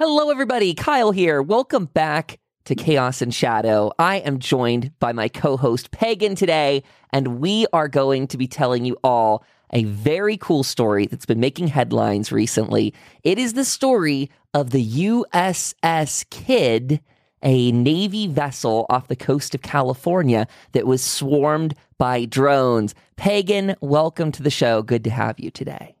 Hello, everybody. Kyle here. Welcome back to Chaos and Shadow. I am joined by my co host, Pagan, today, and we are going to be telling you all a very cool story that's been making headlines recently. It is the story of the USS Kidd, a Navy vessel off the coast of California that was swarmed by drones. Pagan, welcome to the show. Good to have you today.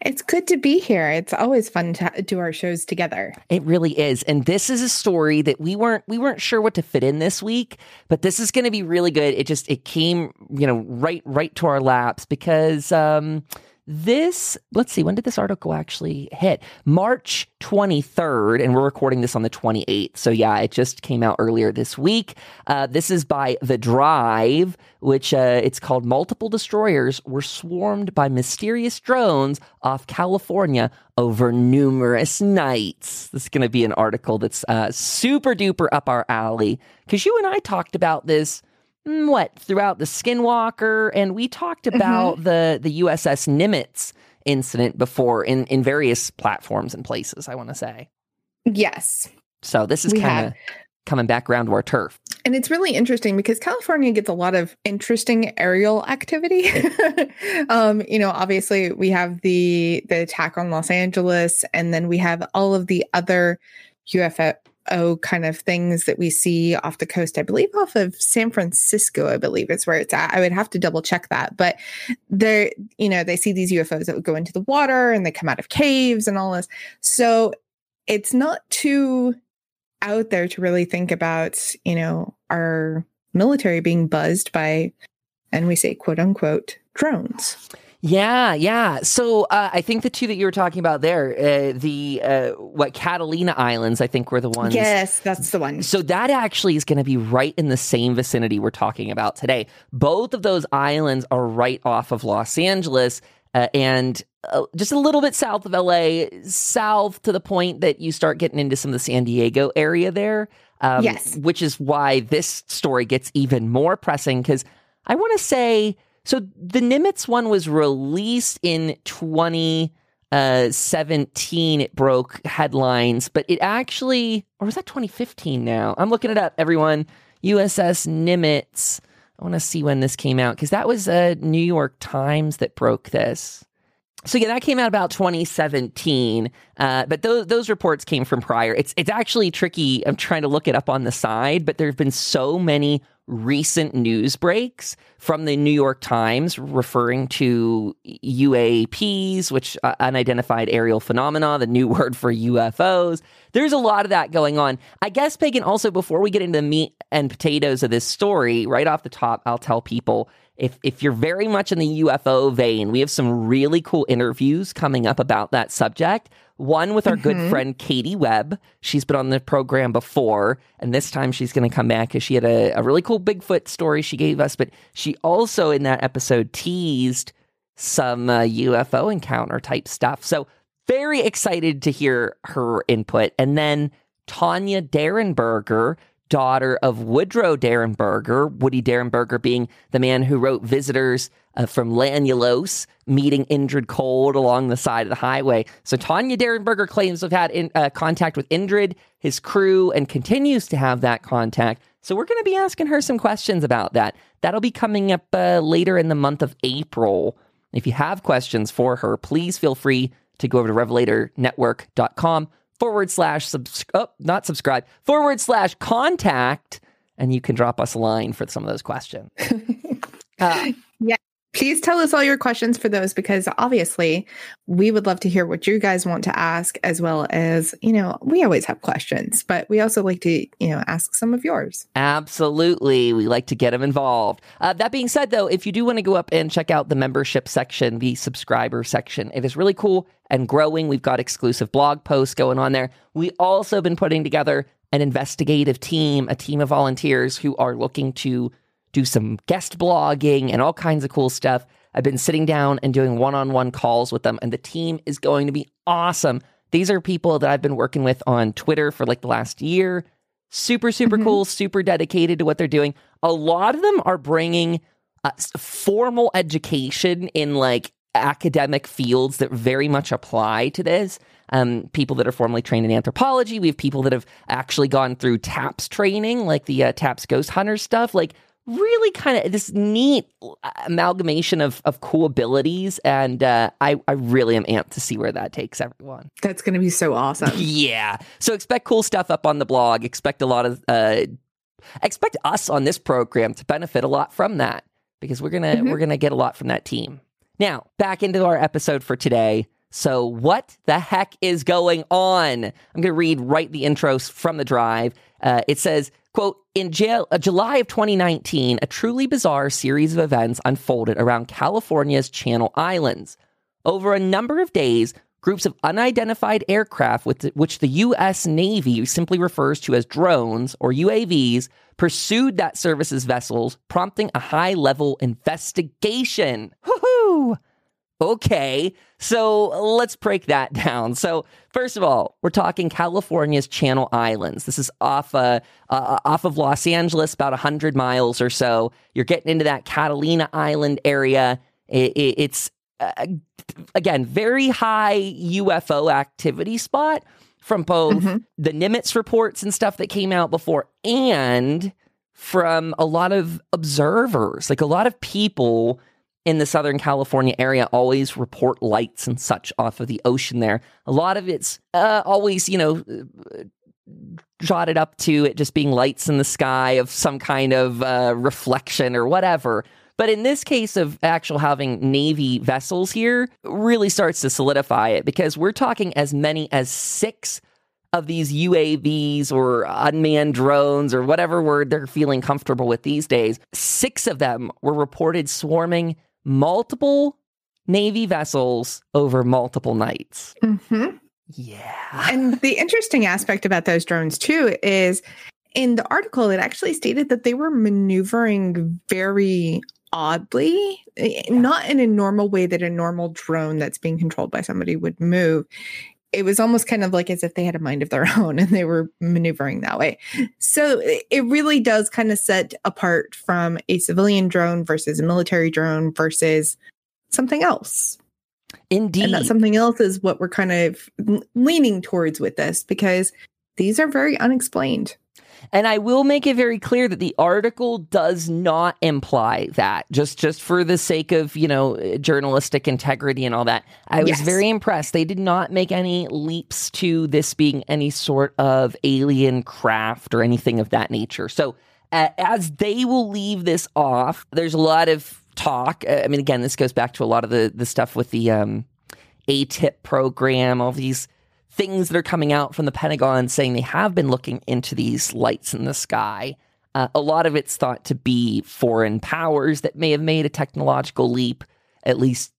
It's good to be here. It's always fun to do our shows together. It really is. And this is a story that we weren't we weren't sure what to fit in this week, but this is going to be really good. It just it came, you know, right right to our laps because um this let's see when did this article actually hit? March 23rd and we're recording this on the 28th so yeah it just came out earlier this week. Uh, this is by the drive which uh, it's called multiple destroyers were swarmed by mysterious drones off california over numerous nights. This is going to be an article that's uh, super duper up our alley because you and i talked about this what throughout the Skinwalker, and we talked mm-hmm. about mm-hmm. the the USS Nimitz incident before in in various platforms and places. I want to say, yes. So this is kind of coming back around to our turf. And it's really interesting because California gets a lot of interesting aerial activity. um, you know, obviously we have the the attack on Los Angeles, and then we have all of the other UFO oh kind of things that we see off the coast. I believe off of San Francisco, I believe is where it's at. I would have to double check that. But they're, you know, they see these UFOs that would go into the water and they come out of caves and all this. So it's not too out there to really think about, you know, our military being buzzed by, and we say quote unquote, drones. Yeah, yeah. So uh, I think the two that you were talking about there, uh, the uh, what Catalina Islands, I think were the ones. Yes, that's the one. So that actually is going to be right in the same vicinity we're talking about today. Both of those islands are right off of Los Angeles. Uh, and uh, just a little bit south of LA, south to the point that you start getting into some of the San Diego area there. Um, yes. Which is why this story gets even more pressing because I want to say so the Nimitz one was released in 2017. It broke headlines, but it actually, or was that 2015 now? I'm looking it up, everyone. USS Nimitz. I want to see when this came out because that was a New York Times that broke this. So yeah, that came out about 2017, uh, but those those reports came from prior. It's it's actually tricky. I'm trying to look it up on the side, but there have been so many recent news breaks from the New York Times referring to UAPs, which uh, unidentified aerial phenomena, the new word for UFOs. There's a lot of that going on. I guess, Pagan, also before we get into the meat and potatoes of this story, right off the top, I'll tell people if if you're very much in the UFO vein, we have some really cool interviews coming up about that subject. One with our mm-hmm. good friend Katie Webb. She's been on the program before, and this time she's going to come back because she had a, a really cool Bigfoot story she gave us. But she also in that episode teased some uh, UFO encounter type stuff. So very excited to hear her input. And then Tanya Derenberger daughter of Woodrow Derenberger, Woody Derenberger being the man who wrote Visitors uh, from Lanulos, meeting Indrid Cold along the side of the highway. So Tanya Derenberger claims to have had in, uh, contact with Indrid, his crew, and continues to have that contact. So we're going to be asking her some questions about that. That'll be coming up uh, later in the month of April. If you have questions for her, please feel free to go over to revelatornetwork.com forward slash subs- oh, not subscribe forward slash contact and you can drop us a line for some of those questions. Uh, please tell us all your questions for those because obviously we would love to hear what you guys want to ask as well as you know we always have questions but we also like to you know ask some of yours. Absolutely. We like to get them involved. Uh, that being said though if you do want to go up and check out the membership section the subscriber section it is really cool and growing. We've got exclusive blog posts going on there. We also been putting together an investigative team a team of volunteers who are looking to do some guest blogging and all kinds of cool stuff. I've been sitting down and doing one on one calls with them, and the team is going to be awesome. These are people that I've been working with on Twitter for like the last year. Super, super mm-hmm. cool, super dedicated to what they're doing. A lot of them are bringing uh, formal education in like academic fields that very much apply to this. Um, people that are formally trained in anthropology. We have people that have actually gone through TAPS training, like the uh, TAPS Ghost Hunter stuff. Like really kind of this neat amalgamation of of cool abilities and uh, I, I really am amped to see where that takes everyone. That's going to be so awesome. Yeah. So expect cool stuff up on the blog. Expect a lot of uh, expect us on this program to benefit a lot from that because we're gonna mm-hmm. we're gonna get a lot from that team. Now back into our episode for today so what the heck is going on i'm gonna read right the intros from the drive uh, it says Quote, in jail, uh, July of 2019, a truly bizarre series of events unfolded around California's Channel Islands. Over a number of days, groups of unidentified aircraft, the, which the U.S. Navy simply refers to as drones or UAVs, pursued that service's vessels, prompting a high level investigation. Woohoo! Okay, so let's break that down. So, first of all, we're talking California's Channel Islands. This is off uh, uh, off of Los Angeles, about hundred miles or so. You're getting into that Catalina Island area. It, it, it's uh, again very high UFO activity spot from both mm-hmm. the Nimitz reports and stuff that came out before, and from a lot of observers, like a lot of people in the Southern California area always report lights and such off of the ocean there. A lot of it's uh, always, you know, jotted up to it just being lights in the sky of some kind of uh, reflection or whatever. But in this case of actual having Navy vessels here, really starts to solidify it because we're talking as many as six of these UAVs or unmanned drones or whatever word they're feeling comfortable with these days. Six of them were reported swarming multiple Navy vessels over multiple nights. Mm-hmm. Yeah. And the interesting aspect about those drones, too, is in the article, it actually stated that they were maneuvering very oddly, yeah. not in a normal way that a normal drone that's being controlled by somebody would move it was almost kind of like as if they had a mind of their own and they were maneuvering that way. So it really does kind of set apart from a civilian drone versus a military drone versus something else. Indeed. And that something else is what we're kind of leaning towards with this because these are very unexplained. And I will make it very clear that the article does not imply that. Just just for the sake of, you know, journalistic integrity and all that. I was yes. very impressed. They did not make any leaps to this being any sort of alien craft or anything of that nature. So uh, as they will leave this off, there's a lot of talk. I mean, again, this goes back to a lot of the the stuff with the um, AATIP program, all these things that are coming out from the Pentagon saying they have been looking into these lights in the sky. Uh, a lot of it's thought to be foreign powers that may have made a technological leap. At least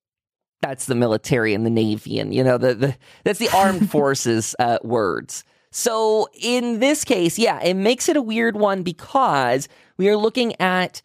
that's the military and the navy, and you know the, the that's the armed forces uh, words. So in this case, yeah, it makes it a weird one because we are looking at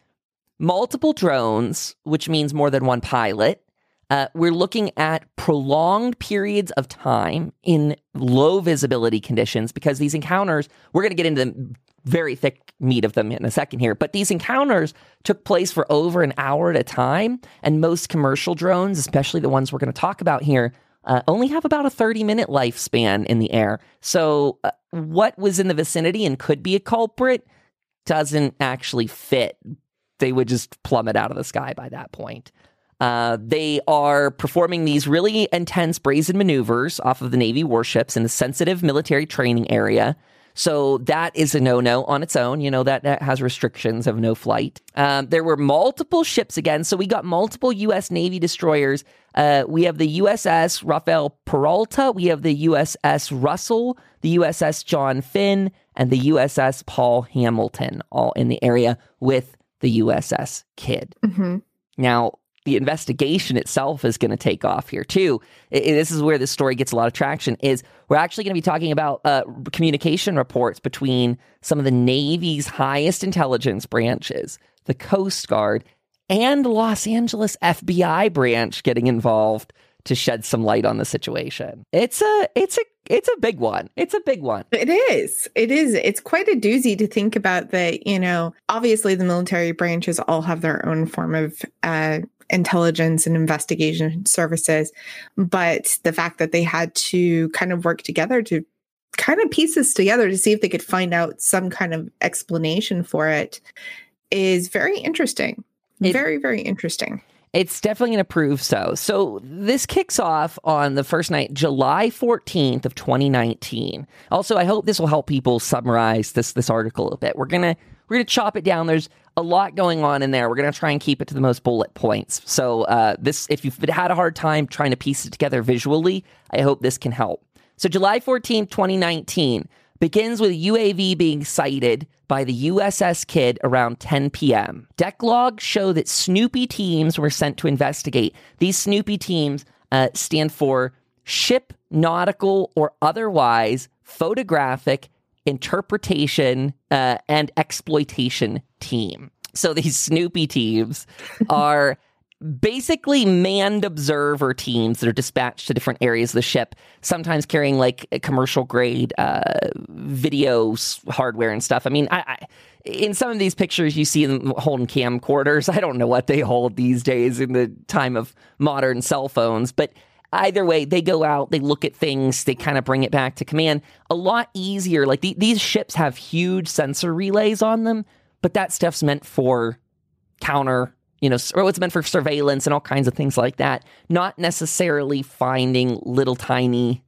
multiple drones, which means more than one pilot. Uh, we're looking at prolonged periods of time in low visibility conditions because these encounters, we're going to get into the very thick meat of them in a second here, but these encounters took place for over an hour at a time. And most commercial drones, especially the ones we're going to talk about here, uh, only have about a 30 minute lifespan in the air. So, uh, what was in the vicinity and could be a culprit doesn't actually fit. They would just plummet out of the sky by that point. Uh, they are performing these really intense brazen maneuvers off of the Navy warships in a sensitive military training area. So that is a no no on its own. You know, that, that has restrictions of no flight. Um, there were multiple ships again. So we got multiple U.S. Navy destroyers. Uh, we have the USS Rafael Peralta, we have the USS Russell, the USS John Finn, and the USS Paul Hamilton, all in the area with the USS Kidd. Mm-hmm. Now, the investigation itself is going to take off here too. This is where this story gets a lot of traction. Is we're actually going to be talking about uh, communication reports between some of the Navy's highest intelligence branches, the Coast Guard, and Los Angeles FBI branch getting involved to shed some light on the situation. It's a it's a it's a big one. It's a big one. It is. It is. It's quite a doozy to think about that, you know, obviously the military branches all have their own form of uh intelligence and investigation services. But the fact that they had to kind of work together to kind of piece this together to see if they could find out some kind of explanation for it is very interesting. It, very, very interesting. It's definitely going to prove so. So this kicks off on the first night, July 14th of 2019. Also, I hope this will help people summarize this this article a bit. We're going to we're going to chop it down. There's a lot going on in there. We're going to try and keep it to the most bullet points. So uh, this if you've had a hard time trying to piece it together visually, I hope this can help. So July 14th, 2019 begins with a UAV being sighted by the USS Kidd around 10 p.m. Deck logs show that Snoopy teams were sent to investigate. These Snoopy teams uh, stand for Ship Nautical or Otherwise Photographic Interpretation uh, and Exploitation Team. So these Snoopy teams are basically manned observer teams that are dispatched to different areas of the ship, sometimes carrying like commercial grade uh, video hardware and stuff. I mean, I, I, in some of these pictures, you see them holding camcorders. I don't know what they hold these days in the time of modern cell phones, but either way, they go out, they look at things, they kind of bring it back to command. A lot easier. Like the, these ships have huge sensor relays on them, but that stuff's meant for counter you know, or it's meant for surveillance and all kinds of things like that. Not necessarily finding little tiny,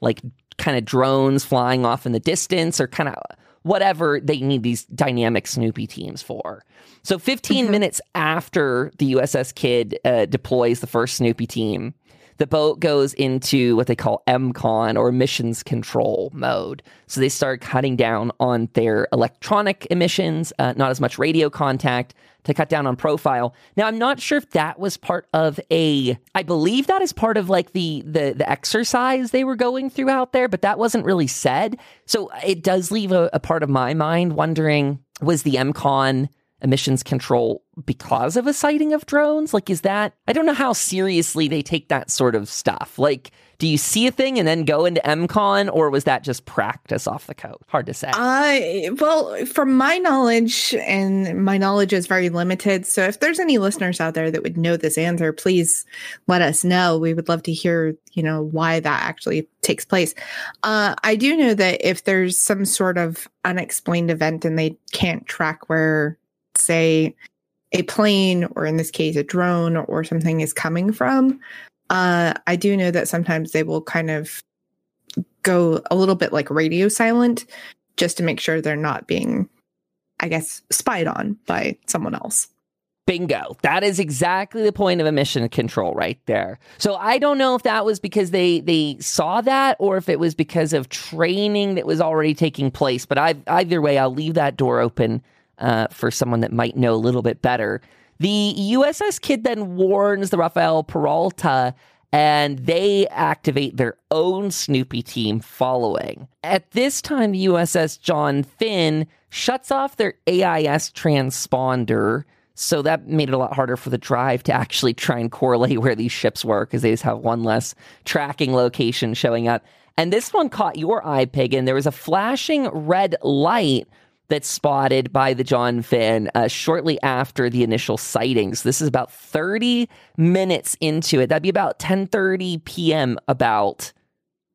like kind of drones flying off in the distance or kind of whatever they need these dynamic Snoopy teams for. So 15 mm-hmm. minutes after the USS Kidd uh, deploys the first Snoopy team, the boat goes into what they call EMCON or emissions control mode. So they start cutting down on their electronic emissions, uh, not as much radio contact to cut down on profile. Now I'm not sure if that was part of a I believe that is part of like the the the exercise they were going through out there, but that wasn't really said. So it does leave a, a part of my mind wondering was the EMCON emissions control because of a sighting of drones? Like, is that, I don't know how seriously they take that sort of stuff. Like, do you see a thing and then go into EMCON, or was that just practice off the coast? Hard to say. Uh, well, from my knowledge, and my knowledge is very limited. So if there's any listeners out there that would know this answer, please let us know. We would love to hear, you know, why that actually takes place. Uh, I do know that if there's some sort of unexplained event and they can't track where say a plane or in this case a drone or something is coming from uh, i do know that sometimes they will kind of go a little bit like radio silent just to make sure they're not being i guess spied on by someone else Bingo. That is exactly the point of emission control right there. So I don't know if that was because they they saw that or if it was because of training that was already taking place. But I, either way, I'll leave that door open uh, for someone that might know a little bit better. The USS Kidd then warns the Rafael Peralta and they activate their own Snoopy team following. At this time, the USS John Finn shuts off their AIS transponder. So that made it a lot harder for the drive to actually try and correlate where these ships were because they just have one less tracking location showing up. And this one caught your eye, Pagan. There was a flashing red light that's spotted by the John Finn uh, shortly after the initial sightings. This is about 30 minutes into it. That'd be about 10:30 p.m. about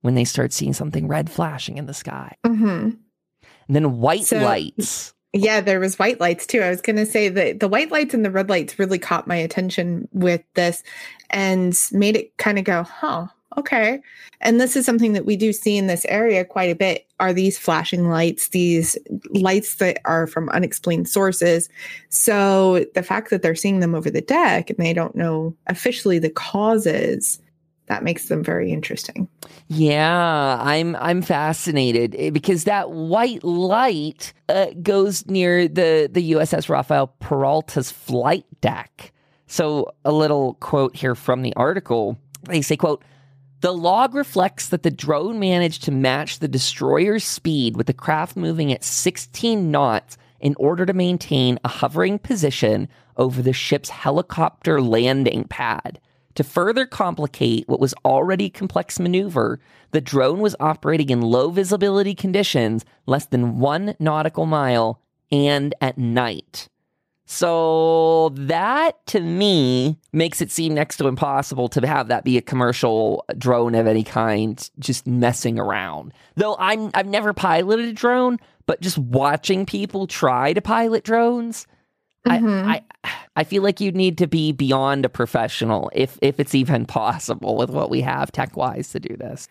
when they start seeing something red flashing in the sky. Mm-hmm. And then white so, lights. Yeah, there was white lights too. I was going to say that the white lights and the red lights really caught my attention with this and made it kind of go, "Huh, okay. And this is something that we do see in this area quite a bit are these flashing lights, these lights that are from unexplained sources. So the fact that they're seeing them over the deck and they don't know officially the causes that makes them very interesting. Yeah, I'm I'm fascinated eh, because that white light uh, goes near the the USS Rafael Peralta's flight deck. So a little quote here from the article. They say, quote, the log reflects that the drone managed to match the destroyer's speed with the craft moving at 16 knots in order to maintain a hovering position over the ship's helicopter landing pad. To further complicate what was already complex maneuver, the drone was operating in low visibility conditions, less than one nautical mile, and at night. So that to me makes it seem next to impossible to have that be a commercial drone of any kind just messing around. Though I'm I've never piloted a drone, but just watching people try to pilot drones, mm-hmm. I, I I feel like you need to be beyond a professional if if it's even possible with what we have tech wise to do this.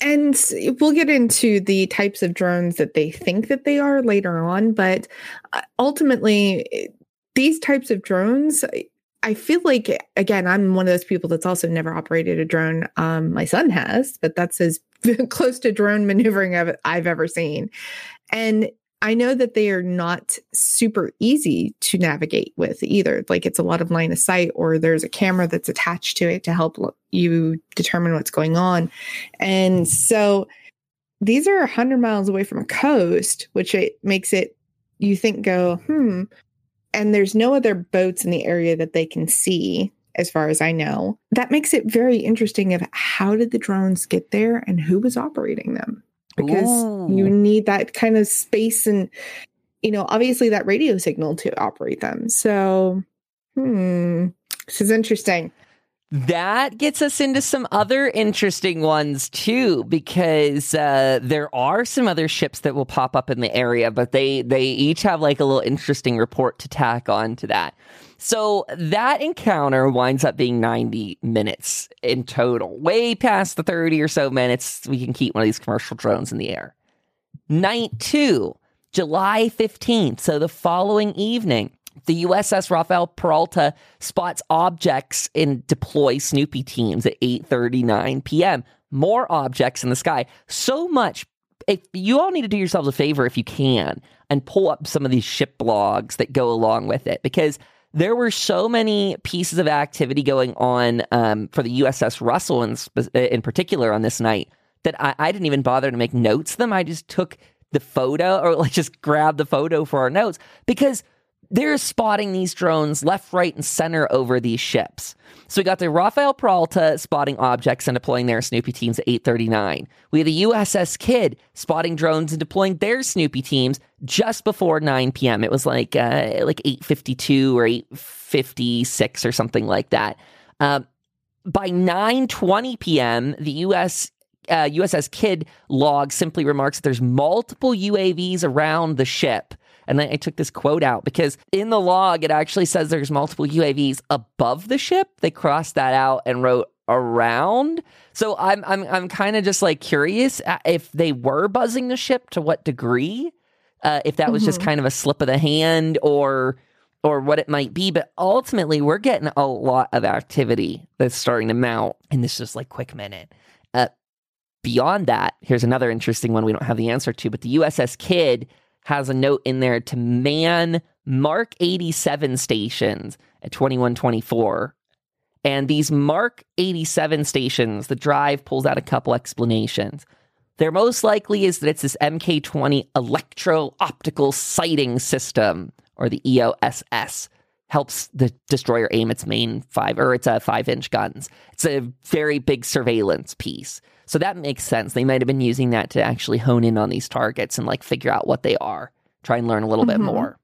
And we'll get into the types of drones that they think that they are later on, but uh, ultimately, these types of drones, I feel like again, I'm one of those people that's also never operated a drone. Um, my son has, but that's as close to drone maneuvering I've ever seen. And I know that they are not super easy to navigate with either. Like it's a lot of line of sight, or there's a camera that's attached to it to help you determine what's going on. And so these are 100 miles away from a coast, which it makes it, you think, go, hmm. And there's no other boats in the area that they can see, as far as I know. That makes it very interesting of how did the drones get there and who was operating them? Because Ooh. you need that kind of space and you know obviously that radio signal to operate them so hmm this is interesting that gets us into some other interesting ones too, because uh, there are some other ships that will pop up in the area, but they they each have like a little interesting report to tack on to that. So that encounter winds up being 90 minutes in total, way past the 30 or so minutes we can keep one of these commercial drones in the air. Night two, July 15th. So the following evening, the USS Rafael Peralta spots objects and deploy Snoopy teams at 8:39 p.m. More objects in the sky. So much if you all need to do yourselves a favor if you can and pull up some of these ship blogs that go along with it because there were so many pieces of activity going on um, for the USS Russell in, in particular on this night that I, I didn't even bother to make notes them. I just took the photo or like just grabbed the photo for our notes because they're spotting these drones left, right, and center over these ships. So we got the Rafael Peralta spotting objects and deploying their Snoopy teams at 8:39. We had the USS Kidd spotting drones and deploying their Snoopy teams just before 9 p.m. It was like uh, like 8:52 or 8:56 or something like that. Uh, by 9:20 p.m., the U.S. Uh, USS Kidd log simply remarks that there's multiple UAVs around the ship and then I took this quote out because in the log, it actually says there's multiple UAVs above the ship. They crossed that out and wrote around. So I'm I'm I'm kind of just like curious uh, if they were buzzing the ship to what degree, uh, if that was mm-hmm. just kind of a slip of the hand or or what it might be. But ultimately, we're getting a lot of activity that's starting to mount in this just like quick minute. Uh, beyond that, here's another interesting one we don't have the answer to. But the USS Kidd has a note in there to man Mark 87 stations at 2124. And these Mark 87 stations, the drive pulls out a couple explanations. There most likely is that it's this MK 20 electro optical sighting system, or the EOSS, helps the destroyer aim its main five or its uh, five inch guns. It's a very big surveillance piece. So that makes sense. They might have been using that to actually hone in on these targets and like figure out what they are, try and learn a little mm-hmm. bit more.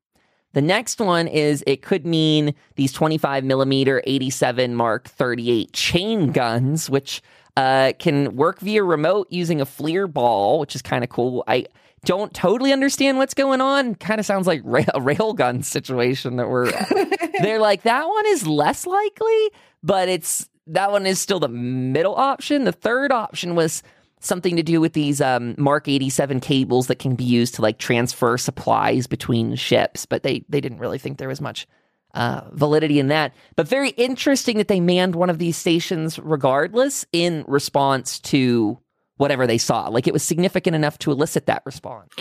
The next one is it could mean these 25 millimeter 87 Mark 38 chain guns, which uh, can work via remote using a FLIR ball, which is kind of cool. I don't totally understand what's going on. Kind of sounds like ra- a railgun situation that we're. they're like that one is less likely, but it's that one is still the middle option. The third option was something to do with these um, Mark 87 cables that can be used to like transfer supplies between ships, but they they didn't really think there was much uh, validity in that. But very interesting that they manned one of these stations regardless in response to whatever they saw. Like it was significant enough to elicit that response.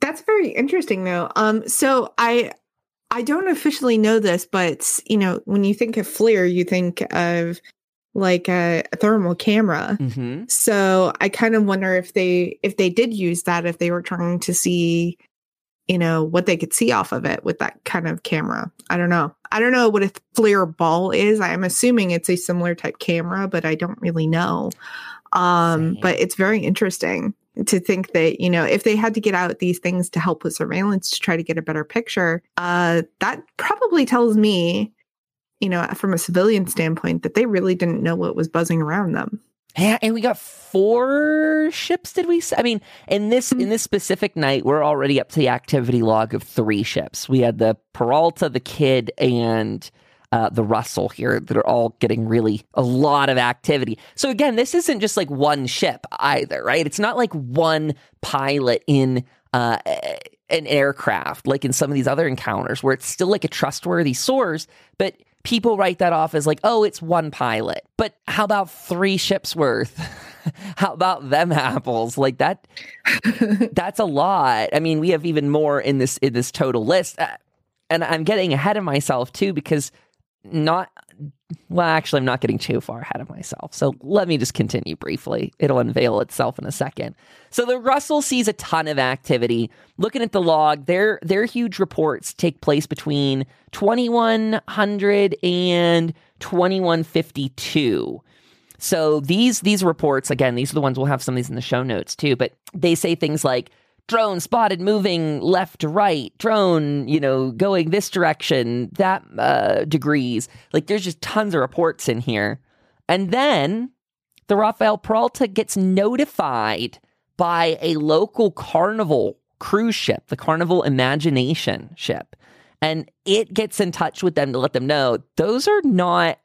That's very interesting though. Um so I I don't officially know this, but you know, when you think of FLIR, you think of like a, a thermal camera. Mm-hmm. So I kind of wonder if they if they did use that, if they were trying to see, you know, what they could see off of it with that kind of camera. I don't know. I don't know what a FLIR ball is. I'm assuming it's a similar type camera, but I don't really know. Um, but it's very interesting. To think that you know if they had to get out these things to help with surveillance to try to get a better picture uh, that probably tells me you know from a civilian standpoint that they really didn't know what was buzzing around them yeah, and we got four ships. Did we? I mean, in this in this specific night, we're already up to the activity log of three ships. We had the Peralta, the Kidd and uh, the Russell here that are all getting really a lot of activity. So again, this isn't just like one ship either, right? It's not like one pilot in uh, an aircraft like in some of these other encounters where it's still like a trustworthy source, but people write that off as like, oh, it's one pilot. But how about three ships worth? how about them apples? Like that that's a lot. I mean, we have even more in this in this total list. Uh, and I'm getting ahead of myself too because not well actually i'm not getting too far ahead of myself. So let me just continue briefly. It'll unveil itself in a second. So the russell sees a ton of activity. Looking at the log their their huge reports take place between 2100 and 2152 so these these reports again these are the ones we'll have some of these in the show notes too but they say things like drone spotted moving left to right, drone, you know, going this direction, that uh, degrees. Like there's just tons of reports in here. And then the Rafael Peralta gets notified by a local carnival cruise ship, the Carnival Imagination ship. And it gets in touch with them to let them know those are not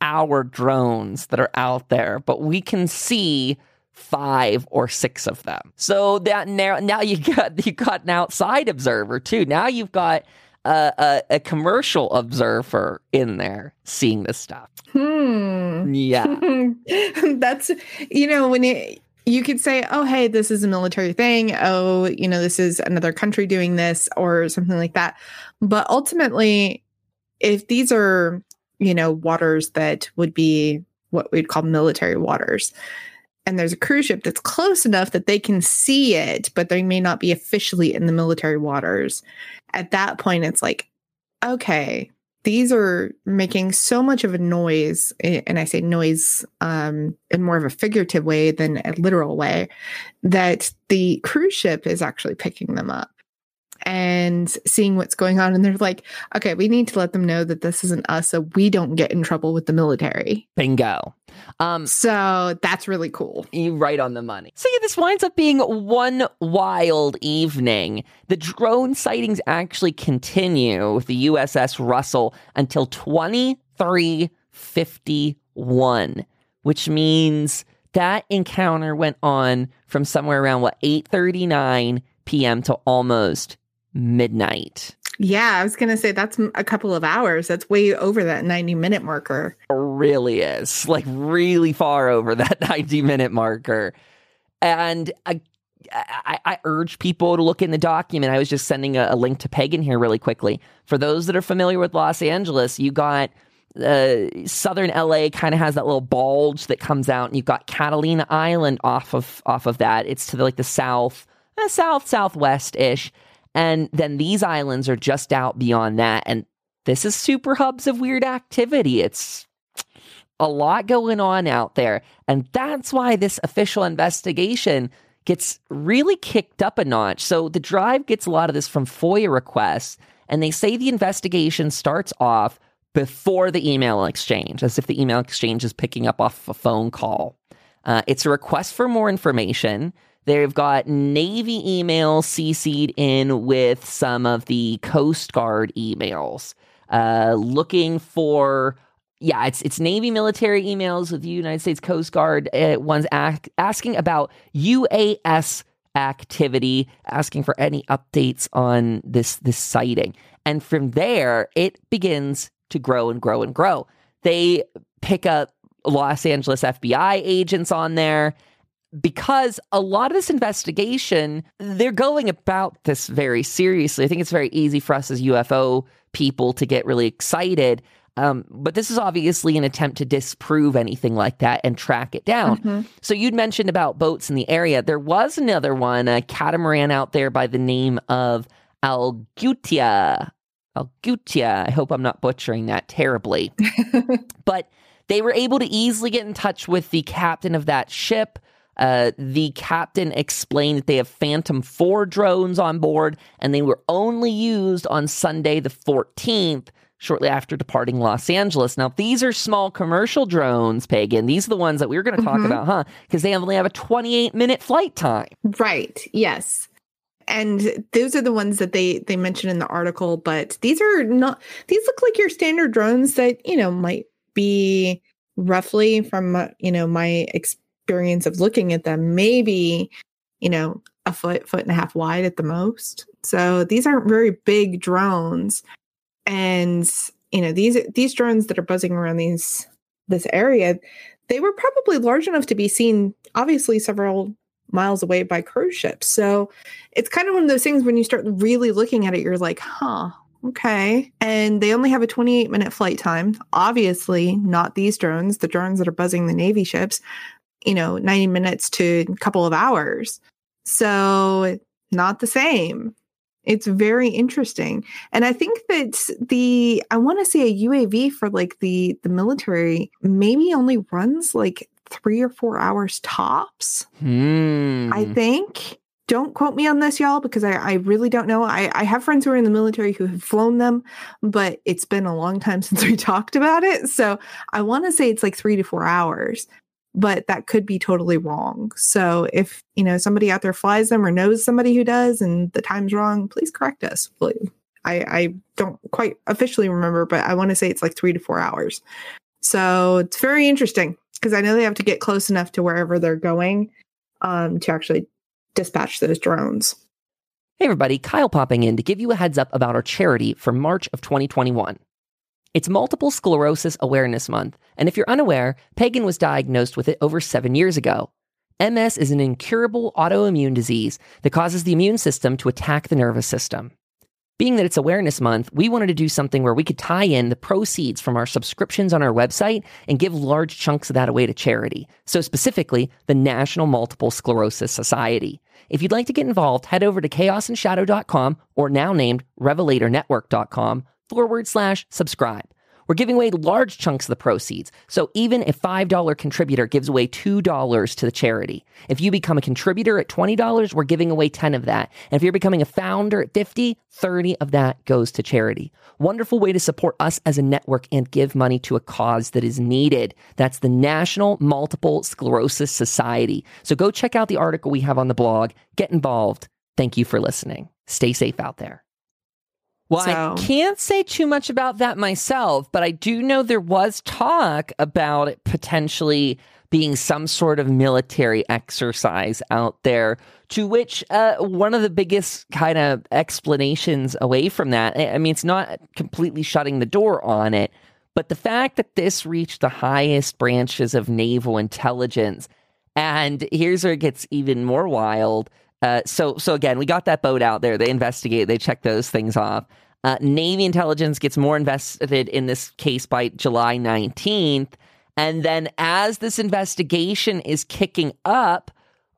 our drones that are out there, but we can see five or six of them. So that now now you got you got an outside observer too. Now you've got a, a, a commercial observer in there seeing this stuff. Hmm. Yeah, that's you know when it. You could say, oh, hey, this is a military thing. Oh, you know, this is another country doing this or something like that. But ultimately, if these are, you know, waters that would be what we'd call military waters, and there's a cruise ship that's close enough that they can see it, but they may not be officially in the military waters. At that point, it's like, okay, these are making so much of a noise, and I say noise um, in more of a figurative way than a literal way, that the cruise ship is actually picking them up and seeing what's going on. And they're like, okay, we need to let them know that this isn't us so we don't get in trouble with the military. Bingo. Um, so that's really cool. You right on the money. So yeah, this winds up being one wild evening. The drone sightings actually continue with the USS Russell until 2351, which means that encounter went on from somewhere around what 8:39 p.m. to almost midnight. Yeah, I was going to say that's a couple of hours. That's way over that 90 minute marker. It really is. Like, really far over that 90 minute marker. And I, I, I, urge people to look in the document. I was just sending a, a, link to Pagan here really quickly. For those that are familiar with Los Angeles, you got uh, southern LA kind of has that little bulge that comes out, and you've got Catalina Island off of off of that. It's to the, like the south, uh, south southwest ish and then these islands are just out beyond that. And this is super hubs of weird activity. It's a lot going on out there. And that's why this official investigation gets really kicked up a notch. So the drive gets a lot of this from FOIA requests. And they say the investigation starts off before the email exchange, as if the email exchange is picking up off a phone call. Uh, it's a request for more information. They've got Navy emails CC'd in with some of the Coast Guard emails, uh, looking for yeah, it's it's Navy military emails with the United States Coast Guard uh, ones asking about UAS activity, asking for any updates on this this sighting, and from there it begins to grow and grow and grow. They pick up Los Angeles FBI agents on there because a lot of this investigation, they're going about this very seriously. I think it's very easy for us as UFO people to get really excited. Um, but this is obviously an attempt to disprove anything like that and track it down. Mm-hmm. So you'd mentioned about boats in the area. There was another one, a catamaran out there by the name of Algutia. Algutia. I hope I'm not butchering that terribly. but they were able to easily get in touch with the captain of that ship Uh, the captain explained that they have Phantom 4 drones on board and they were only used on Sunday, the 14th, shortly after departing Los Angeles. Now, these are small commercial drones, Pagan. These are the ones that we were going to talk Mhm. about, huh? Because they only have a 28 minute flight time. Right. Yes. And those are the ones that they they mentioned in the article, but these are not these look like your standard drones that, you know, might be roughly from uh, you know my experience of looking at them maybe you know a foot foot and a half wide at the most. So these aren't very big drones. And you know these these drones that are buzzing around these this area they were probably large enough to be seen obviously several miles away by cruise ships. So it's kind of one of those things when you start really looking at it you're like huh okay. And they only have a 28 minute flight time. Obviously not these drones the drones that are buzzing the navy ships you know 90 minutes to a couple of hours so not the same it's very interesting and i think that the i want to say a uav for like the the military maybe only runs like three or four hours tops Hmm. I think. Don't quote me on this, y'all, because I, I really don't know. I, I have friends who are in the military who have flown them, but it's been a long time since we talked about it. So I want to say it's like three to four hours, but that could be totally wrong. So if you know somebody out there flies them or knows somebody who does and the time's wrong, please correct us. please. I, I don't quite officially remember, but I want to say it's like three to four hours. So it's very interesting because I know they have to get close enough to wherever they're going um, to actually dispatch those drones. Hey, everybody, Kyle popping in to give you a heads up about our charity for March of 2021. It's Multiple Sclerosis Awareness Month, and if you're unaware, Pagan was diagnosed with it over seven years ago. MS is an incurable autoimmune disease that causes the immune system to attack the nervous system. Being that it's Awareness Month, we wanted to do something where we could tie in the proceeds from our subscriptions on our website and give large chunks of that away to charity. So, specifically, the National Multiple Sclerosis Society. If you'd like to get involved, head over to chaosandshadow.com or now named revelatornetwork.com forward slash subscribe. We're giving away large chunks of the proceeds. So even a $5 contributor gives away $2 to the charity. If you become a contributor at $20, we're giving away 10 of that. And if you're becoming a founder at 50, 30 of that goes to charity. Wonderful way to support us as a network and give money to a cause that is needed. That's the National Multiple Sclerosis Society. So go check out the article we have on the blog. Get involved. Thank you for listening. Stay safe out there. Well, I can't say too much about that myself, but I do know there was talk about it potentially being some sort of military exercise out there. To which uh, one of the biggest kind of explanations away from that, I mean, it's not completely shutting the door on it, but the fact that this reached the highest branches of naval intelligence, and here's where it gets even more wild. Uh, so, so again, we got that boat out there. They investigate. They check those things off. Uh, Navy intelligence gets more invested in this case by July 19th. And then, as this investigation is kicking up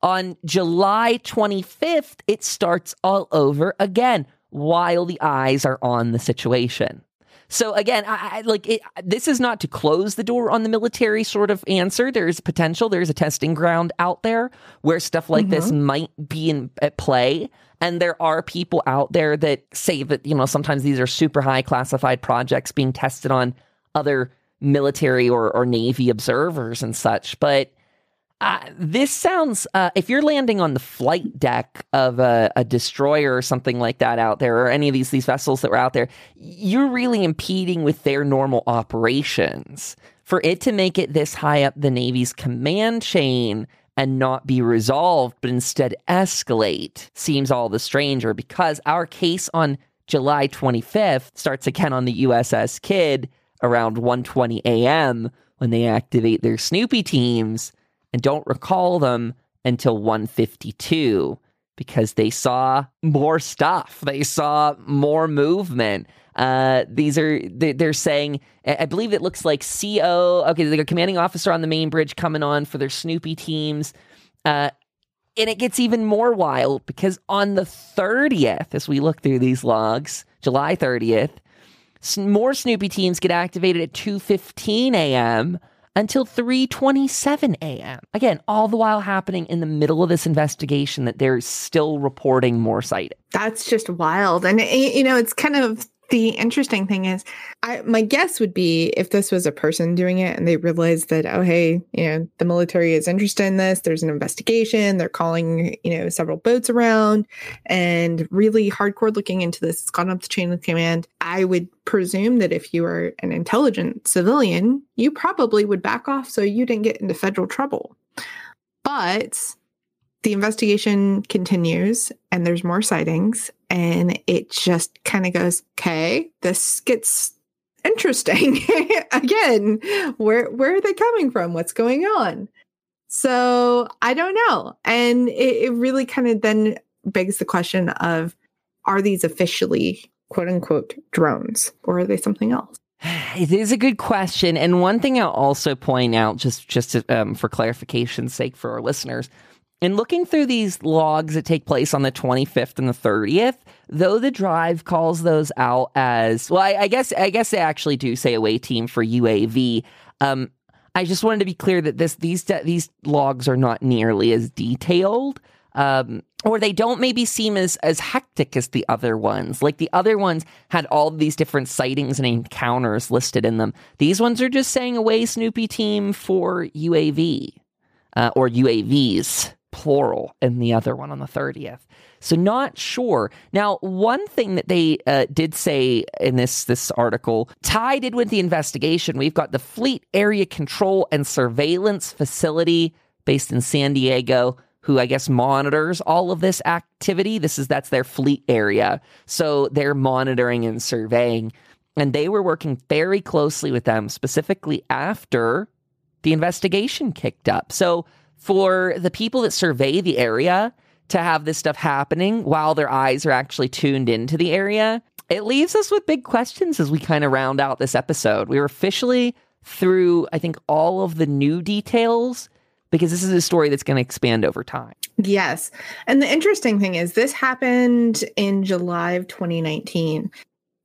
on July 25th, it starts all over again while the eyes are on the situation. So again, I, I like it. This is not to close the door on the military sort of answer. There's potential. There's a testing ground out there where stuff like this mm-hmm. might be in at play. And there are people out there that say that you know sometimes these are super high classified projects being tested on other military or, or navy observers and such. But uh, this sounds uh, if you're landing on the flight deck of a, a destroyer or something like that out there, or any of these these vessels that were out there, you're really impeding with their normal operations. For it to make it this high up the Navy's command chain and not be resolved, but instead escalate, seems all the stranger because our case on July 25th starts again on the USS Kidd around 1:20 a.m. when they activate their Snoopy teams and don't recall them until 152 because they saw more stuff. They saw more movement. Uh, these are they- they're saying. I I believe it looks like CO. Okay, they got commanding officer on the main bridge coming on for their Snoopy teams. Uh, and it gets even more wild because on the 30th, as we look through these logs, July 30th, more Snoopy teams get activated at 2:15 a.m. until 3:27 a.m. Again, all the while happening in the middle of this investigation that they're still reporting more sightings. That's just wild. And eh, you know, it's kind of the interesting thing is I my guess would be if this was a person doing it and they realized that oh hey you know the military is interested in this there's an investigation they're calling you know several boats around and really hardcore looking into this it's gone up the chain of command I would presume that if you are an intelligent civilian you probably would back off so you didn't get into federal trouble. But the investigation continues and there's more sightings and it just kind of goes okay this gets interesting again. Where where are they coming from? What's going on? So i don't know. And it, it really kind of then begs the question of are these officially quote unquote drones or are they something else? It is a good question. And one thing i'll also point out just just to, um, for clarification's sake for our listeners in looking through these logs that take place on the 25th and the 30th, though the drive calls those out as well, I, I guess I guess they actually do say away team for UAV. Um, I just wanted to be clear that this these these logs are not nearly as detailed, um, or they don't maybe seem as as hectic as the other ones. Like the other ones had all these different sightings and encounters listed in them. These ones are just saying away Snoopy team for UAV uh, or UAVs plural in the other one on the 30th. So not sure. Now, one thing that they uh, did say in this this article tied in with the investigation, we've got the Fleet Area Control and Surveillance Facility based in San Diego who I guess monitors all of this activity. This is that's their fleet area. So they're monitoring and surveying and they were working very closely with them specifically after the investigation kicked up. So for the people that survey the area to have this stuff happening while their eyes are actually tuned into the area, it leaves us with big questions as we kind of round out this episode. We are officially through, I think, all of the new details because this is a story that's going to expand over time. Yes. And the interesting thing is, this happened in July of 2019.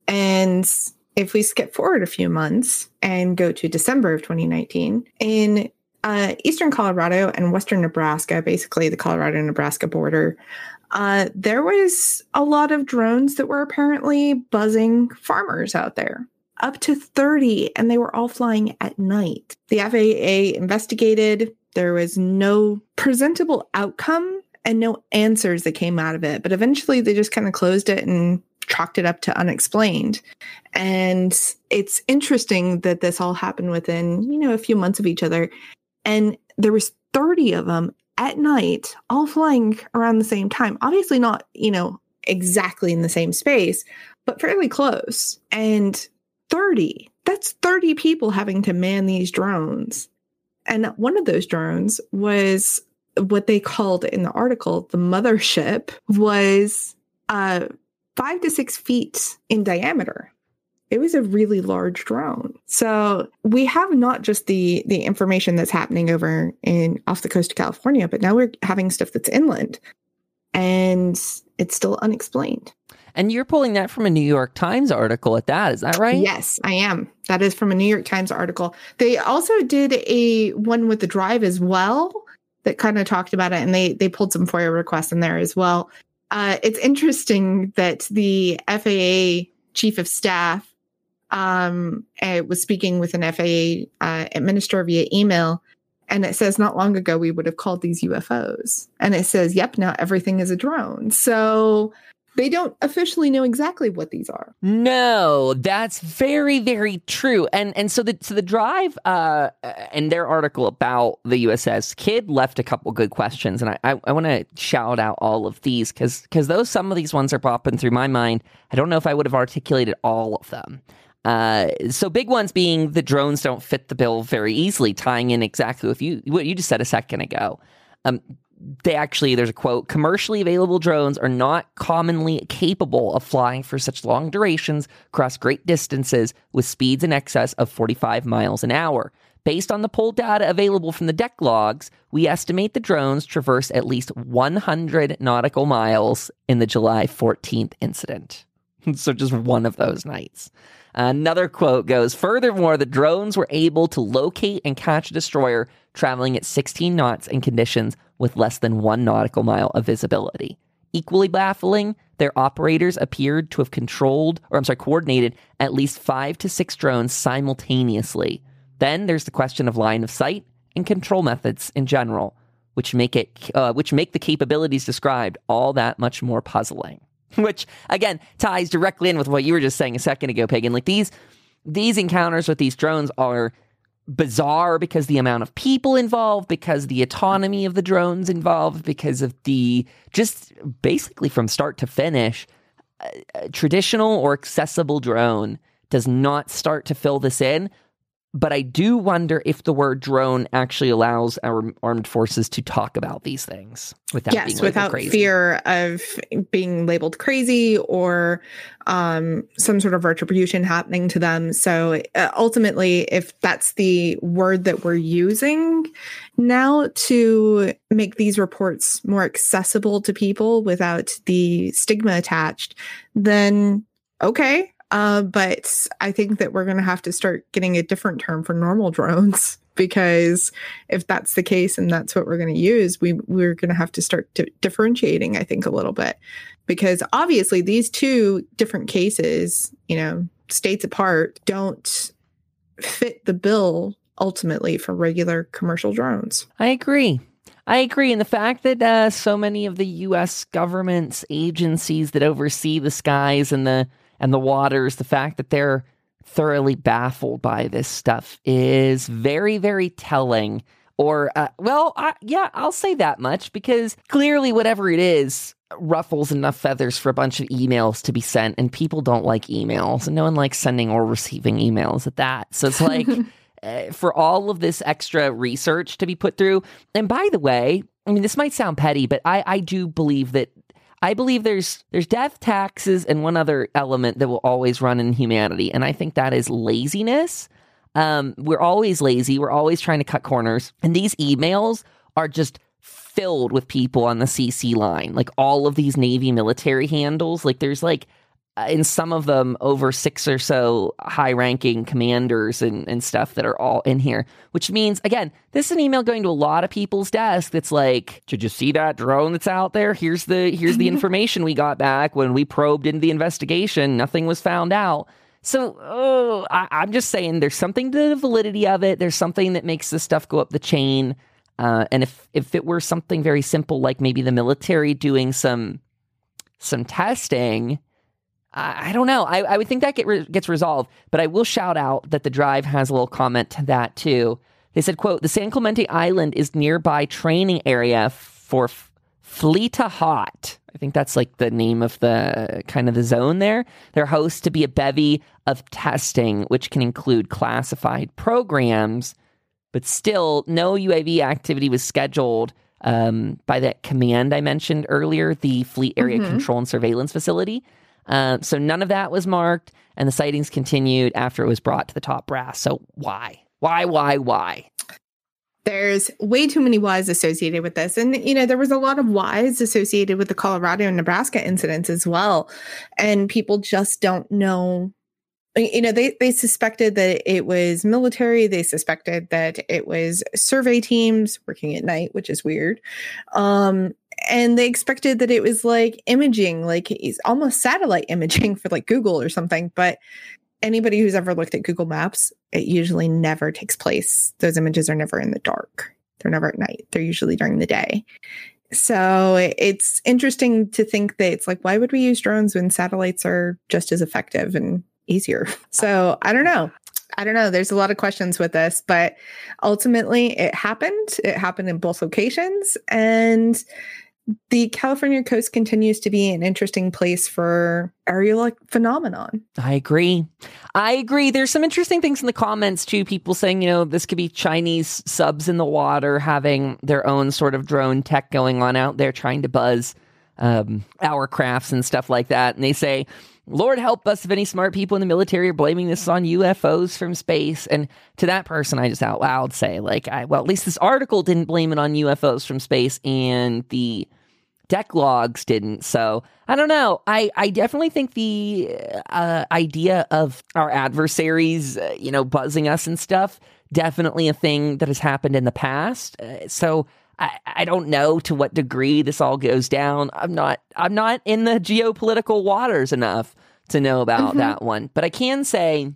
And if we skip forward a few months and go to December of 2019, in uh, eastern Colorado and western Nebraska, basically the Colorado Nebraska border, uh, there was a lot of drones that were apparently buzzing farmers out there. Up to 30, and they were all flying at night. The FAA investigated. There was no presentable outcome and no answers that came out of it. But eventually they just kind of closed it and chalked it up to unexplained. And it's interesting that this all happened within, you know, a few months of each other and there was 30 of them at night all flying around the same time. Obviously not you know exactly in the same space but fairly close. And 30 that's 30 people having to man these drones. And one of those drones was what they called in the article the mothership was uh five to six feet in diameter it was a really large drone. So we have not just the the information that's happening over in off the coast of California, but now we're having stuff that's inland and it's still unexplained. And you're pulling that from a New York Times article at that, is that right? Yes, I am. That is from a New York Times article. They also did a one with the drive as well that kind of talked about it and they they pulled some FOIA requests in there as well. Uh, it's interesting that the FAA chief of staff um, I was speaking with an FAA uh, administrator via email, and it says not long ago we would have called these UFOs, and it says, "Yep, now everything is a drone." So they don't officially know exactly what these are. No, that's very, very true. And and so the so the drive uh and their article about the USS Kidd left a couple good questions, and I I, I want to shout out all of these because because those some of these ones are popping through my mind. I don't know if I would have articulated all of them. Uh, so big ones being the drones don't fit the bill very easily, tying in exactly with you what you just said a second ago. Um, they actually there's a quote commercially available drones are not commonly capable of flying for such long durations across great distances with speeds in excess of 45 miles an hour based on the poll data available from the deck logs we estimate the drones traverse at least 100 nautical miles in the july 14th incident so just one of those nights. Another quote goes Furthermore, the drones were able to locate and catch a destroyer traveling at 16 knots in conditions with less than one nautical mile of visibility. Equally baffling, their operators appeared to have controlled, or I'm sorry, coordinated at least five to six drones simultaneously. Then there's the question of line of sight and control methods in general, which make it, uh, which make the capabilities described all that much more puzzling. Which again ties directly in with what you were just saying a second ago, Pagan. Like these, these encounters with these drones are bizarre because the amount of people involved, because the autonomy of the drones involved, because of the just basically from start to finish, traditional or accessible drone does not start to fill this in. But I do wonder if the word drone actually allows our armed forces to talk about these things without yes, without crazy. fear of being labeled crazy or um, some sort of retribution happening to them. So uh, ultimately, if that's the word that we're using now to make these reports more accessible to people without the stigma attached, then okay, uh, but I think that we're going to have to start getting a different term for normal drones because if that's the case and that's what we're going to use, we we're going to have to start differentiating. I think a little bit because obviously these two different cases, you know, states apart, don't fit the bill ultimately for regular commercial drones. I agree. I agree. And the fact that uh, so many of the U.S. governments, agencies that oversee the skies and the and the waters, the fact that they're thoroughly baffled by this stuff is very, very telling. Or, uh, well, I, yeah, I'll say that much because clearly, whatever it is, ruffles enough feathers for a bunch of emails to be sent, and people don't like emails, and no one likes sending or receiving emails at that. So it's like, uh, for all of this extra research to be put through, and by the way, I mean, this might sound petty, but I, I do believe that I believe there's there's death taxes and one other element that will always run in humanity, and I think that is laziness. Um, we're always lazy. We're always trying to cut corners, and these emails are just filled with people on the CC line. Like all of these Navy military handles. Like there's like in some of them over six or so high ranking commanders and, and stuff that are all in here, which means, again, this is an email going to a lot of people's desk that's like, did you see that drone that's out there? Here's the here's the information we got back when we probed into the investigation. Nothing was found out. So oh, I, I'm just saying there's something to the validity of it. There's something that makes this stuff go up the chain. Uh, and if if it were something very simple, like maybe the military doing some some testing, I, don't know. I, I, would think that get re- gets resolved, but I will shout out that the drive has a little comment to that too. They said, "quote The San Clemente Island is nearby training area for F- Fleta Hot. I think that's like the name of the kind of the zone there. They're host to be a bevy of testing, which can include classified programs, but still, no UAV activity was scheduled." Um, by that command I mentioned earlier, the Fleet Area mm-hmm. Control and Surveillance Facility. Uh, so none of that was marked, and the sightings continued after it was brought to the top brass. So why? Why, why, why? There's way too many whys associated with this. And, you know, there was a lot of whys associated with the Colorado and Nebraska incidents as well. And people just don't know you know they they suspected that it was military they suspected that it was survey teams working at night which is weird um and they expected that it was like imaging, like it's almost satellite imaging for like Google or something. But anybody who's ever looked at Google Maps, it usually never takes place. Those images are never in the dark. They're never at night. They're usually during the day. So it's interesting to think that it's like, why would we use drones when satellites are just as effective and easier? So I don't know. I don't know. There's a lot of questions with this, but ultimately it happened. It happened in both locations. And the California coast continues to be an interesting place for aerial phenomenon. I agree. I agree. There's some interesting things in the comments too. People saying, you know, this could be Chinese subs in the water having their own sort of drone tech going on out there, trying to buzz um, our crafts and stuff like that. And they say, Lord help us if any smart people in the military are blaming this on UFOs from space. And to that person, I just out loud say, like, I, well, at least this article didn't blame it on UFOs from space, and the deck logs didn't. So I don't know. I, I definitely think the uh, idea of our adversaries, uh, you know, buzzing us and stuff, definitely a thing that has happened in the past. Uh, so I, I don't know to what degree this all goes down. I'm not I'm not in the geopolitical waters enough to know about mm-hmm. that one. But I can say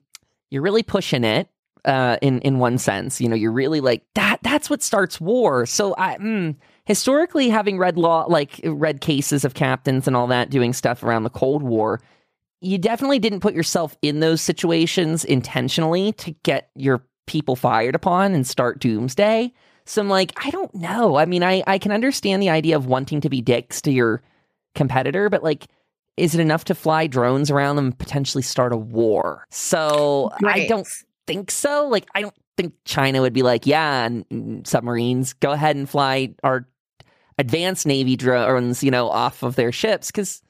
you're really pushing it uh, in in one sense. You know, you're really like that. That's what starts war. So I mm, historically having read law like read cases of captains and all that doing stuff around the Cold War. You definitely didn't put yourself in those situations intentionally to get your people fired upon and start doomsday. So I'm like, I don't know. I mean, I, I can understand the idea of wanting to be dicks to your competitor, but like, is it enough to fly drones around them and potentially start a war? So right. I don't think so. Like, I don't think China would be like, yeah, submarines, go ahead and fly our advanced Navy drones, you know, off of their ships. Because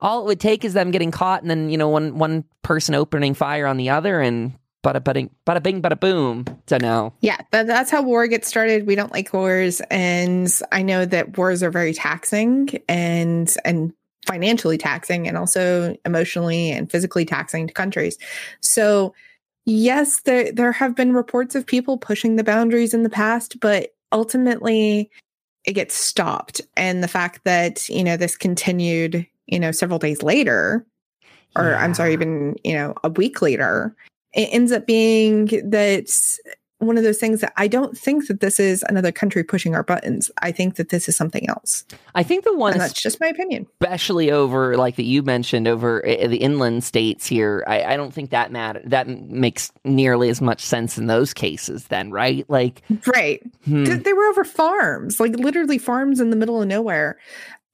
all it would take is them getting caught and then, you know, one, one person opening fire on the other and bada bing, bada bing, bada boom. So no. Yeah, that, that's how war gets started. We don't like wars, and I know that wars are very taxing and and financially taxing, and also emotionally and physically taxing to countries. So yes, there there have been reports of people pushing the boundaries in the past, but ultimately it gets stopped. And the fact that you know this continued, you know, several days later or yeah. I'm sorry, even, you know, a week later, it ends up being that one of those things that I don't think that this is another country pushing our buttons. I think that this is something else. I think the one that's just my opinion, especially over like that you mentioned over uh, the inland states here. I, I don't think that matter that makes nearly as much sense in those cases. Then, right? Like, right? Hmm. They were over farms, like literally farms in the middle of nowhere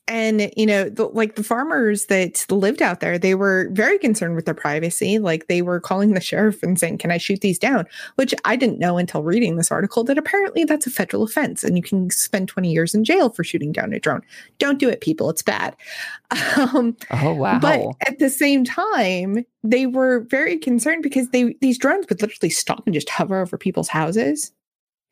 and you know the, like the farmers that lived out there they were very concerned with their privacy. Like they were calling the sheriff and saying can i shoot these down? Which i didn't know until reading this article that apparently that's a federal offense and you can spend 20 years in jail for shooting down a drone. Don't do it people. It's bad. Um, oh wow. but at the same time they were very concerned because they these drones would literally stop and just hover over people's houses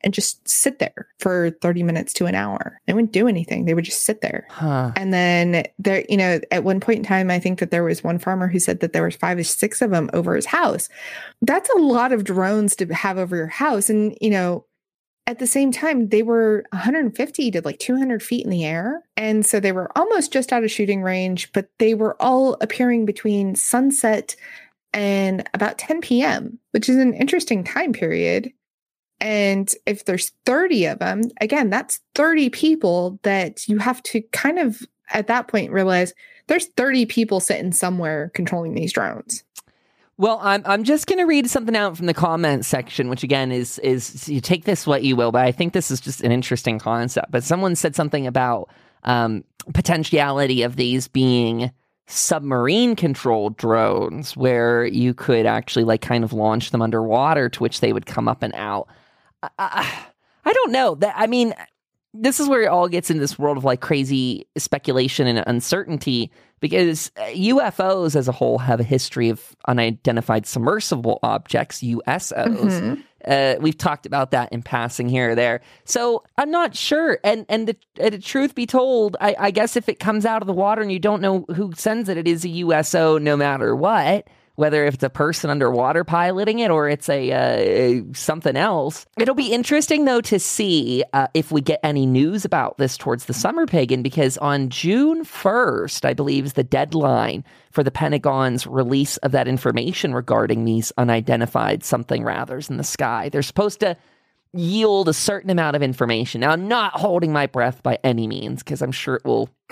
and just sit there for 30 minutes to an hour. They wouldn't do anything. They would just sit there. Huh. And then there, you know, at one point in time, I think that there was one farmer who said that there was five or six of them over his house. That's a lot of drones to have over your house. And, you know, at the same time, they were 150 to like 200 feet in the air. And so they were almost just out of shooting range, but they were all appearing between sunset and about 10 p.m., which is an interesting time period and if there's 30 of them, again, that's 30 people that you have to kind of at that point realize there's 30 people sitting somewhere controlling these drones. Well, I'm I'm just going to read something out from the comments section, which again is is you take this what you will, but I think this is just an interesting concept. But someone said something about um, potentiality of these being submarine controlled drones, where you could actually like kind of launch them underwater, to which they would come up and out. I, I don't know that. I mean, this is where it all gets in this world of like crazy speculation and uncertainty because UFOs as a whole have a history of unidentified submersible objects, USOs. Mm-hmm. Uh, we've talked about that in passing here or there. So I'm not sure. And and the, the truth be told, I, I guess if it comes out of the water and you don't know who sends it, it is a USO no matter what whether if it's a person underwater piloting it or it's a uh, something else. It'll be interesting though to see uh, if we get any news about this towards the summer pagan because on June 1st, I believe is the deadline for the Pentagon's release of that information regarding these unidentified something rathers in the sky. They're supposed to yield a certain amount of information. Now, I'm not holding my breath by any means because I'm sure it will.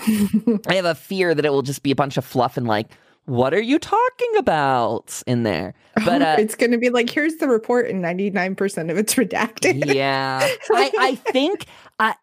I have a fear that it will just be a bunch of fluff and like, what are you talking about in there? But uh, it's going to be like, here's the report, and 99% of it's redacted. yeah. I, I think, uh,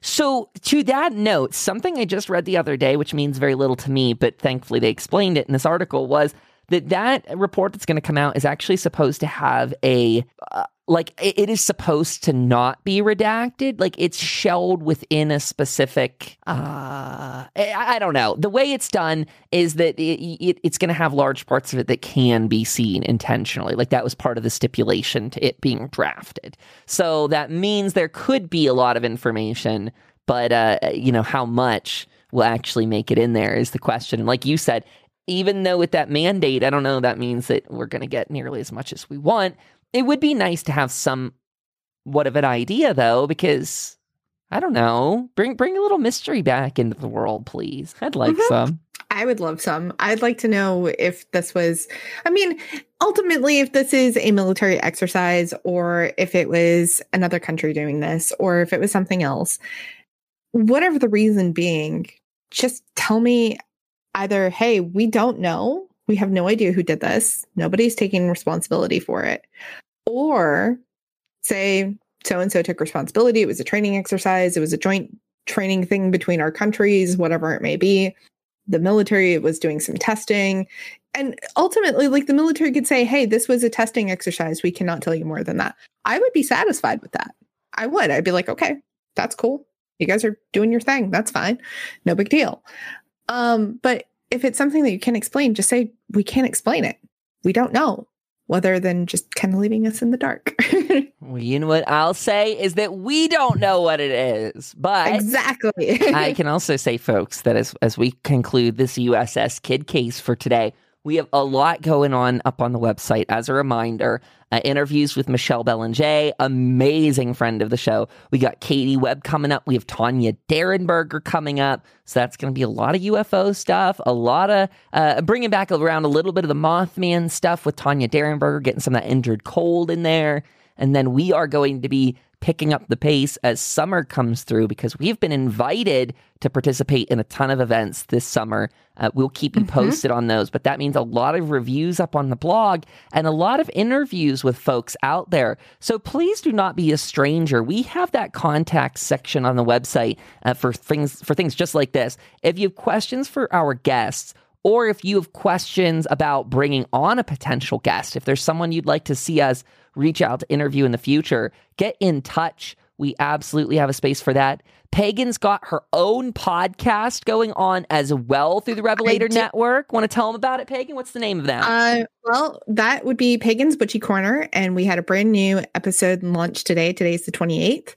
so to that note, something I just read the other day, which means very little to me, but thankfully they explained it in this article, was that that report that's going to come out is actually supposed to have a uh, like it is supposed to not be redacted like it's shelled within a specific uh I, don't know the way it's done is that it, it, it's going to have large parts of it that can be seen intentionally like that was part of the stipulation to it being drafted so that means there could be a lot of information but uh you know how much will actually make it in there is the question. And like you said, even though with that mandate, I don't know that means that we're going to get nearly as much as we want. It would be nice to have some what of an idea though, because I don't know, bring bring a little mystery back into the world, please. I'd like mm-hmm. some. I would love some. I'd like to know if this was, I mean, ultimately, if this is a military exercise or if it was another country doing this or if it was something else, whatever the reason being, just tell me either, hey, we don't know. We have no idea who did this. Nobody's taking responsibility for it. Or say, so and so took responsibility. It was a training exercise, it was a joint training thing between our countries, whatever it may be the military was doing some testing. And ultimately, like the military could say, hey, this was a testing exercise. We cannot tell you more than that. I would be satisfied with that. I would. I'd be like, okay, that's cool. You guys are doing your thing. That's fine. No big deal. Um, but if it's something that you can't explain, just say, we can't explain it. We don't know other than just kind of leaving us in the dark. well, you know what I'll say is that we don't know what it is, but exactly. I can also say, folks, that as as we conclude this USS Kidd case for today, we have a lot going on up on the website. As a reminder, uh, interviews with Michelle Belanger, amazing friend of the show. We got Katie Webb coming up. We have Tanya Derenberger coming up. So that's going to be a lot of UFO stuff, a lot of uh, bringing back around a little bit of the Mothman stuff with Tanya Derenberger, getting some of that Indrid Cold in there. And then we are going to be picking up the pace as summer comes through because we've been invited to participate in a ton of events this summer. Uh, we'll keep you mm-hmm. posted on those, but that means a lot of reviews up on the blog and a lot of interviews with folks out there. So please do not be a stranger. We have that contact section on the website uh, for things for things just like this. If you have questions for our guests or if you have questions about bringing on a potential guest, if there's someone you'd like to see us reach out to interview in the future, get in touch. We absolutely have a space for that. Pagan's got her own podcast going on as well through the Revelator Network. Want to tell them about it, Pagan? What's the name of that? Uh, well, that would be Pagan's Witchy Corner, and we had a brand new episode launched today. Today's the twenty eighth.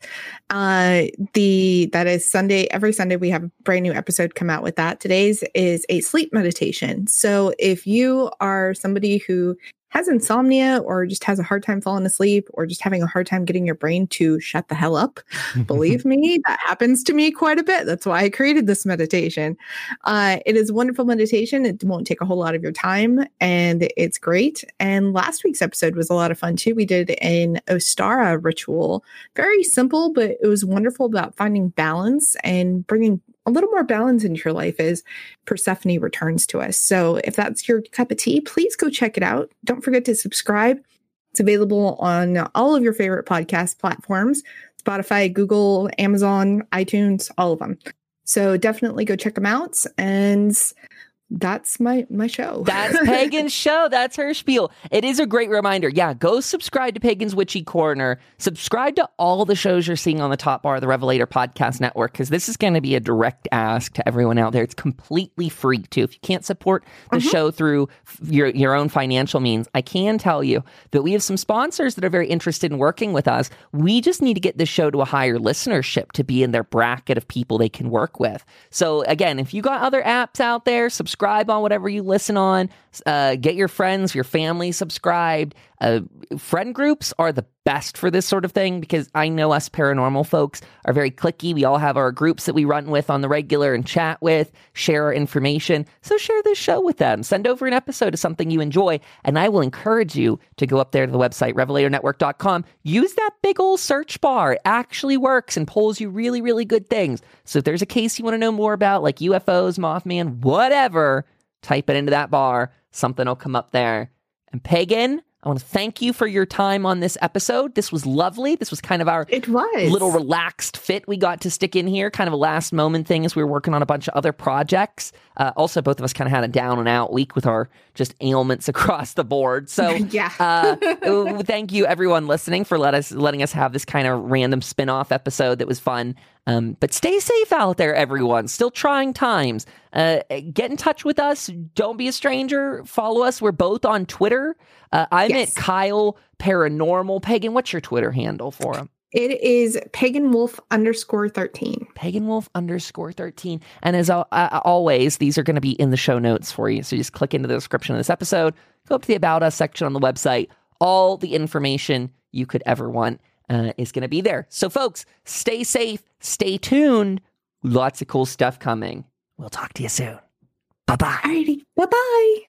Uh, the that is Sunday. Every Sunday we have a brand new episode come out with that. Today's is a sleep meditation. So if you are somebody who has insomnia or just has a hard time falling asleep or just having a hard time getting your brain to shut the hell up, believe me, that happens to me quite a bit. That's why I created this meditation. Uh, it is wonderful meditation. It won't take a whole lot of your time and it's great. And last week's episode was a lot of fun too. We did an Ostara ritual, very simple, but it was wonderful about finding balance and bringing a little more balance into your life as Persephone returns to us. So if that's your cup of tea, please go check it out. Don't forget to subscribe. It's available on all of your favorite podcast platforms Spotify, Google, Amazon, iTunes, all of them. So definitely go check them out. And that's my my show. That's Pagan's show. That's her spiel. It is a great reminder. Yeah, go subscribe to Pagan's Witchy Corner. Subscribe to all the shows you're seeing on the top bar of the Revelator Podcast Network because this is going to be a direct ask to everyone out there. It's completely free too. If you can't support the mm-hmm. show through your your own financial means, I can tell you that we have some sponsors that are very interested in working with us. We just need to get this show to a higher listenership to be in their bracket of people they can work with. So again, if you got other apps out there, subscribe subscribe on whatever you listen on. Uh, get your friends, your family subscribed. Uh, friend groups are the best for this sort of thing because I know us paranormal folks are very cliquey. We all have our groups that we run with on the regular and chat with, share our information. So share this show with them. Send over an episode of something you enjoy, and I will encourage you to go up there to the website, revelatornetwork.com. Use that big old search bar. It actually works and pulls you really, really good things. So if there's a case you want to know more about, like UFOs, Mothman, whatever, type it into that bar. Something will come up there. And Pagan, I want to thank you for your time on this episode. This was lovely. This was kind of our it was. little relaxed fit we got to stick in here, kind of a last moment thing as we were working on a bunch of other projects. Uh, also, both of us kind of had a down and out week with our just ailments across the board. So, yeah. uh, thank you everyone listening for let us letting us have this kind of random spin off episode that was fun. Um, but stay safe out there, everyone. Still trying times. Uh, get in touch with us. Don't be a stranger. Follow us. We're both on Twitter. Uh, I'm yes. at Kyle Paranormal. Pagan, what's your Twitter handle for him? It is pagan wolf underscore 13. Pagan wolf underscore 13. And as uh, always, these are going to be in the show notes for you. So just click into the description of this episode, go up to the About Us section on the website. All the information you could ever want uh, is going to be there. So, folks, stay safe, stay tuned. Lots of cool stuff coming. We'll talk to you soon. Bye bye. Bye bye.